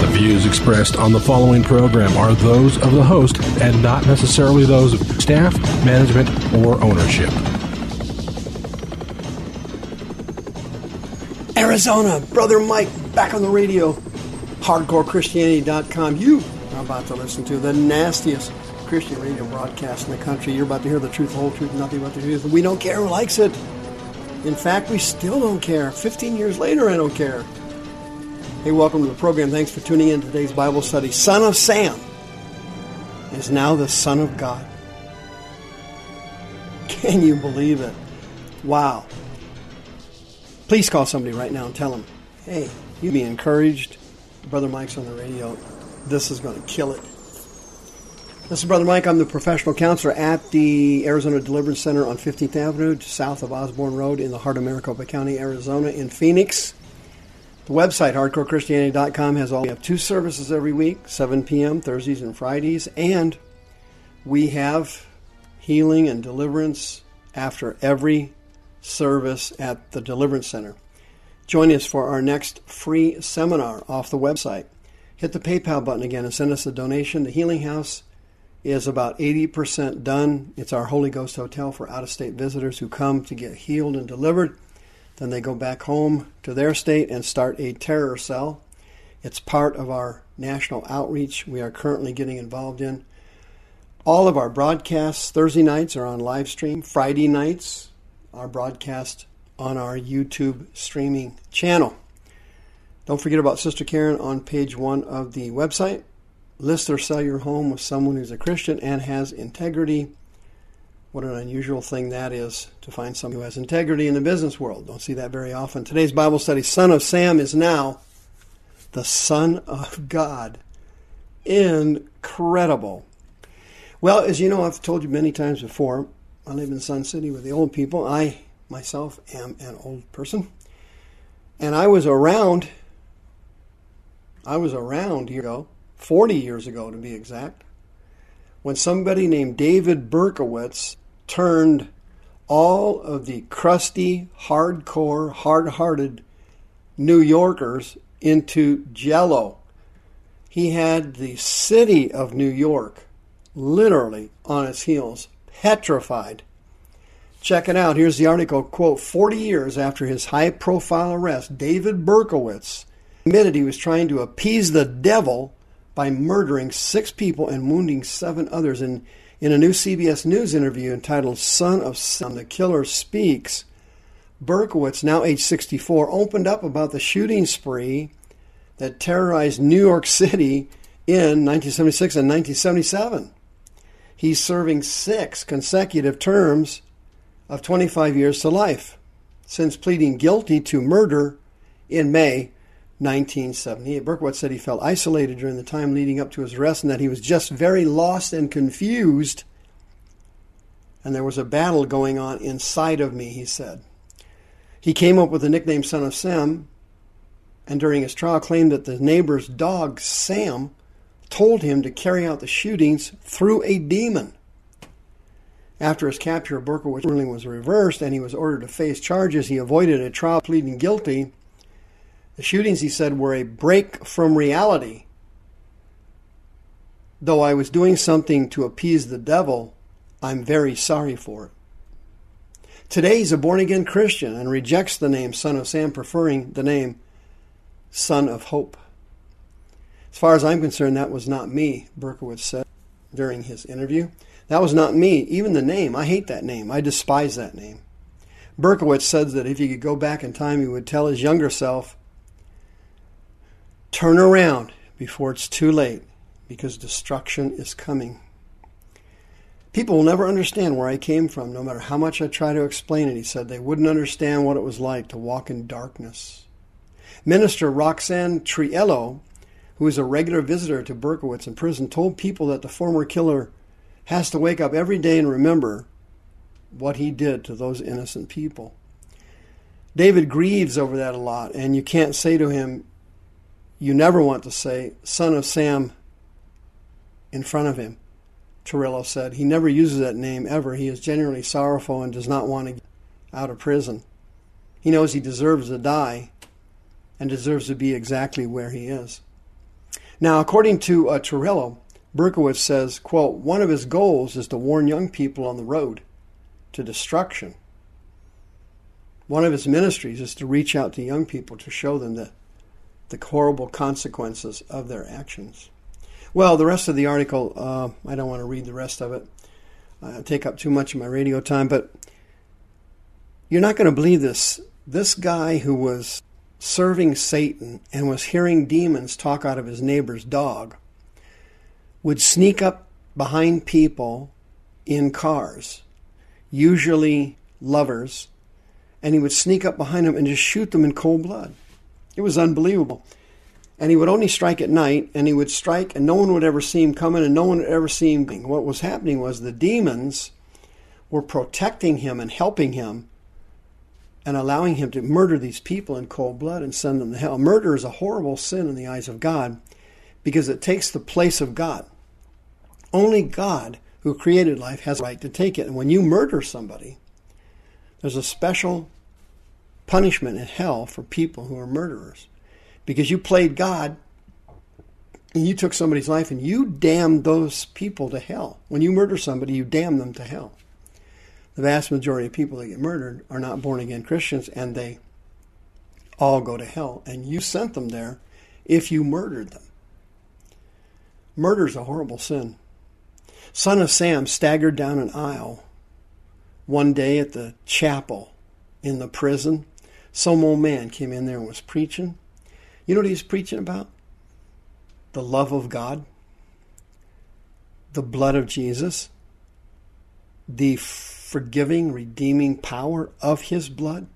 The views expressed on the following program are those of the host and not necessarily those of staff, management, or ownership. Arizona, Brother Mike, back on the radio. HardcoreChristianity.com. You are about to listen to the nastiest Christian radio broadcast in the country. You're about to hear the truth, the whole truth, nothing but the truth. We don't care who likes it. In fact, we still don't care. 15 years later, I don't care. Hey, welcome to the program. Thanks for tuning in to today's Bible study. Son of Sam is now the Son of God. Can you believe it? Wow. Please call somebody right now and tell them, hey, you be encouraged. Brother Mike's on the radio. This is going to kill it. This is Brother Mike. I'm the professional counselor at the Arizona Deliverance Center on 15th Avenue, south of Osborne Road, in the heart of Maricopa County, Arizona, in Phoenix. The website, hardcorechristianity.com, has all. We have two services every week, 7 p.m., Thursdays and Fridays, and we have healing and deliverance after every service at the Deliverance Center. Join us for our next free seminar off the website. Hit the PayPal button again and send us a donation. The Healing House is about 80% done. It's our Holy Ghost Hotel for out of state visitors who come to get healed and delivered. Then they go back home to their state and start a terror cell. It's part of our national outreach we are currently getting involved in. All of our broadcasts Thursday nights are on live stream. Friday nights are broadcast on our YouTube streaming channel. Don't forget about Sister Karen on page one of the website. List or sell your home with someone who's a Christian and has integrity. What an unusual thing that is to find someone who has integrity in the business world. Don't see that very often. Today's Bible study, Son of Sam, is now the Son of God. Incredible. Well, as you know, I've told you many times before, I live in Sun City with the old people. I myself am an old person. And I was around, I was around here ago, 40 years ago to be exact, when somebody named David Berkowitz turned all of the crusty, hardcore, hard hearted New Yorkers into jello. He had the city of New York literally on its heels, petrified. Check it out. Here's the article quote 40 years after his high profile arrest, David Berkowitz admitted he was trying to appease the devil by murdering six people and wounding seven others. In, in a new CBS News interview entitled Son of Sam, the Killer Speaks, Berkowitz, now age 64, opened up about the shooting spree that terrorized New York City in 1976 and 1977. He's serving six consecutive terms of 25 years to life since pleading guilty to murder in May 1978. Berkowitz said he felt isolated during the time leading up to his arrest and that he was just very lost and confused. And there was a battle going on inside of me, he said. He came up with the nickname Son of Sam, and during his trial claimed that the neighbor's dog, Sam, told him to carry out the shootings through a demon. After his capture, Berkowitz's ruling was reversed and he was ordered to face charges. He avoided a trial pleading guilty. The shootings, he said, were a break from reality. Though I was doing something to appease the devil, I'm very sorry for it. Today he's a born again Christian and rejects the name Son of Sam, preferring the name Son of Hope. As far as I'm concerned, that was not me, Berkowitz said during his interview. That was not me. Even the name, I hate that name. I despise that name. Berkowitz said that if he could go back in time, he would tell his younger self, turn around before it's too late because destruction is coming. People will never understand where I came from, no matter how much I try to explain it, he said. They wouldn't understand what it was like to walk in darkness. Minister Roxanne Torello, who is a regular visitor to Berkowitz in prison, told people that the former killer has to wake up every day and remember what he did to those innocent people. David grieves over that a lot, and you can't say to him, you never want to say, son of Sam, in front of him. Torello said. He never uses that name ever. He is genuinely sorrowful and does not want to get out of prison. He knows he deserves to die and deserves to be exactly where he is. Now, according to uh, Torello, Berkowitz says, quote, one of his goals is to warn young people on the road to destruction. One of his ministries is to reach out to young people to show them the, the horrible consequences of their actions. Well, the rest of the article, uh, I don't want to read the rest of it. Uh, take up too much of my radio time, but you're not going to believe this. This guy who was serving Satan and was hearing demons talk out of his neighbor's dog would sneak up behind people in cars, usually lovers, and he would sneak up behind them and just shoot them in cold blood. It was unbelievable and he would only strike at night, and he would strike, and no one would ever see him coming, and no one would ever see him. What was happening was the demons were protecting him and helping him and allowing him to murder these people in cold blood and send them to hell. Murder is a horrible sin in the eyes of God because it takes the place of God. Only God, who created life, has a right to take it. And when you murder somebody, there's a special punishment in hell for people who are murderers because you played God and you took somebody's life and you damned those people to hell. When you murder somebody, you damn them to hell. The vast majority of people that get murdered are not born again Christians and they all go to hell. And you sent them there if you murdered them. Murder is a horrible sin. Son of Sam staggered down an aisle one day at the chapel in the prison. Some old man came in there and was preaching. You know what he was preaching about? The love of God, the blood of Jesus, the forgiving, redeeming power of his blood,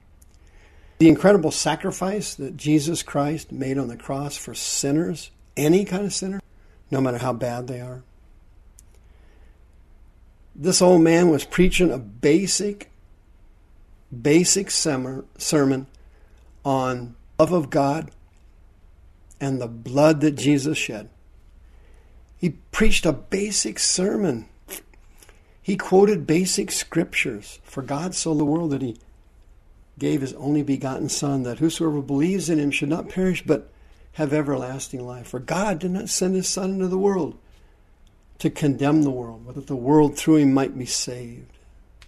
the incredible sacrifice that Jesus Christ made on the cross for sinners, any kind of sinner, no matter how bad they are. This old man was preaching a basic, basic sermon on love of God and the blood that Jesus shed. He preached a basic sermon. He quoted basic scriptures. For God so the world that he gave his only begotten Son, that whosoever believes in him should not perish but have everlasting life. For God did not send his Son into the world to condemn the world, but that the world through him might be saved.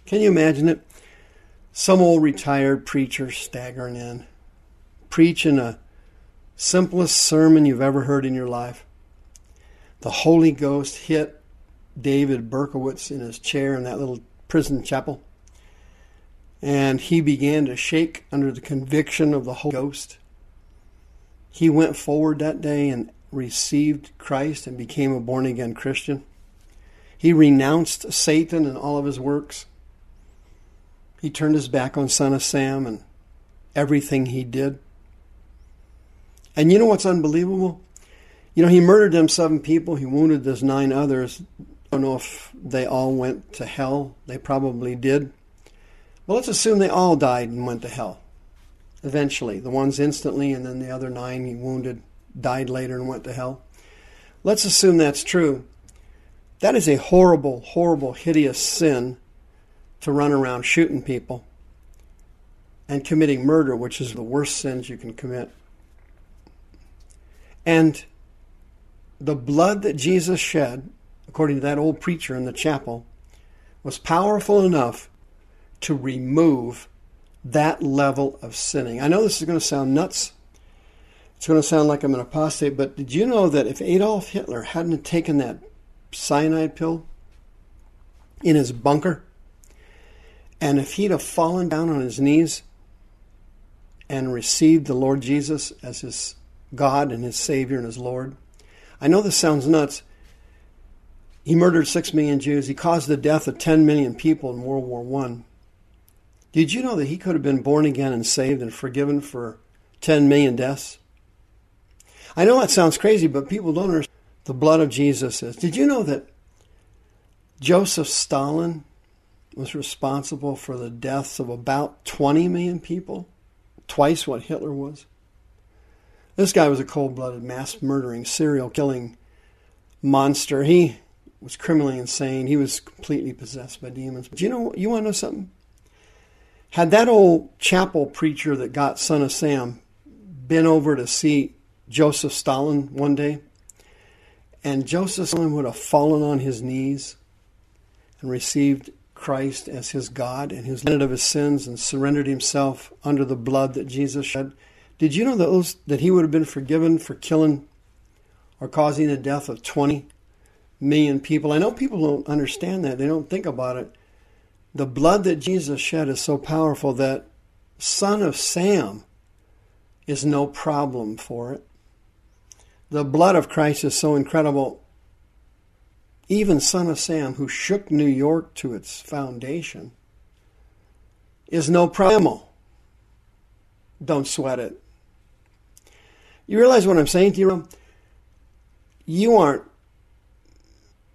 Can you imagine it? Some old retired preacher staggering in, preaching a simplest sermon you've ever heard in your life. The Holy Ghost hit David Berkowitz in his chair in that little prison chapel. And he began to shake under the conviction of the Holy Ghost. He went forward that day and received Christ and became a born again Christian. He renounced Satan and all of his works. He turned his back on Son of Sam and everything he did. And you know what's unbelievable? You know, he murdered them seven people, he wounded those nine others. I don't know if they all went to hell. They probably did. Well, let's assume they all died and went to hell. Eventually. The ones instantly, and then the other nine he wounded died later and went to hell. Let's assume that's true. That is a horrible, horrible, hideous sin to run around shooting people and committing murder, which is the worst sins you can commit. And the blood that Jesus shed, according to that old preacher in the chapel, was powerful enough to remove that level of sinning. I know this is going to sound nuts. It's going to sound like I'm an apostate, but did you know that if Adolf Hitler hadn't taken that cyanide pill in his bunker, and if he'd have fallen down on his knees and received the Lord Jesus as his God and his Savior and his Lord. I know this sounds nuts. He murdered six million Jews. He caused the death of 10 million people in World War One. Did you know that he could have been born again and saved and forgiven for 10 million deaths? I know that sounds crazy, but people don't understand the blood of Jesus is. Did you know that Joseph Stalin was responsible for the deaths of about 20 million people? Twice what Hitler was. This guy was a cold blooded, mass murdering, serial killing monster. He was criminally insane. He was completely possessed by demons. But you know, you want to know something? Had that old chapel preacher that got Son of Sam been over to see Joseph Stalin one day, and Joseph Stalin would have fallen on his knees and received Christ as his God and his repented of his sins and surrendered himself under the blood that Jesus shed. Did you know those, that he would have been forgiven for killing or causing the death of 20 million people? I know people don't understand that. They don't think about it. The blood that Jesus shed is so powerful that Son of Sam is no problem for it. The blood of Christ is so incredible. Even Son of Sam, who shook New York to its foundation, is no problem. Don't sweat it. You realize what I'm saying to you? You aren't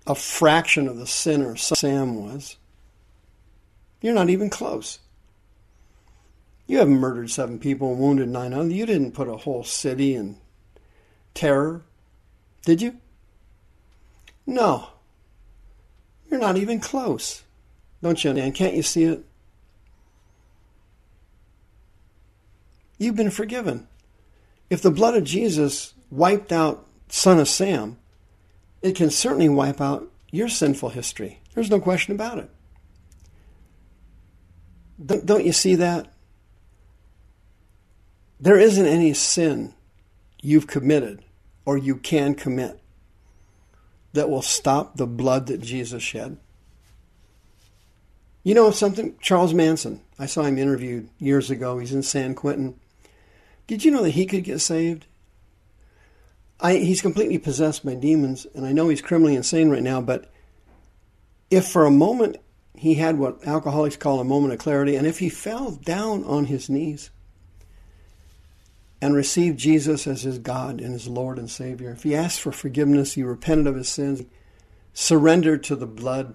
a fraction of the sinner Sam was. You're not even close. You haven't murdered seven people and wounded nine others. You didn't put a whole city in terror, did you? No. You're not even close. Don't you understand? Can't you see it? You've been forgiven. If the blood of Jesus wiped out Son of Sam, it can certainly wipe out your sinful history. There's no question about it. Don't you see that? There isn't any sin you've committed or you can commit that will stop the blood that Jesus shed. You know something? Charles Manson, I saw him interviewed years ago. He's in San Quentin. Did you know that he could get saved? I, he's completely possessed by demons, and I know he's criminally insane right now, but if for a moment he had what alcoholics call a moment of clarity, and if he fell down on his knees and received Jesus as his God and his Lord and Savior, if he asked for forgiveness, he repented of his sins, surrendered to the blood.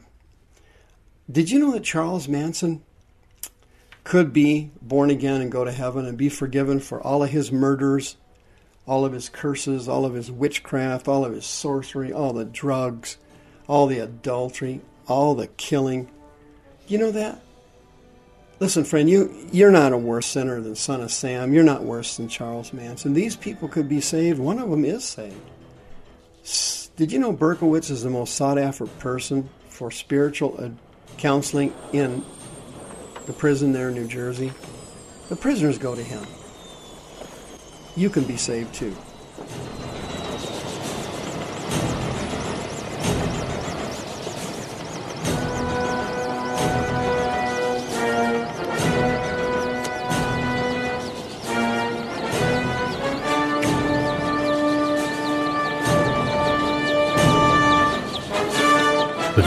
Did you know that Charles Manson could be born again and go to heaven and be forgiven for all of his murders, all of his curses, all of his witchcraft, all of his sorcery, all the drugs, all the adultery, all the killing? You know that? Listen, friend, you, you're not a worse sinner than Son of Sam. You're not worse than Charles Manson. These people could be saved. One of them is saved. Did you know Berkowitz is the most sought after person for spiritual uh, counseling in the prison there in New Jersey? The prisoners go to him. You can be saved too.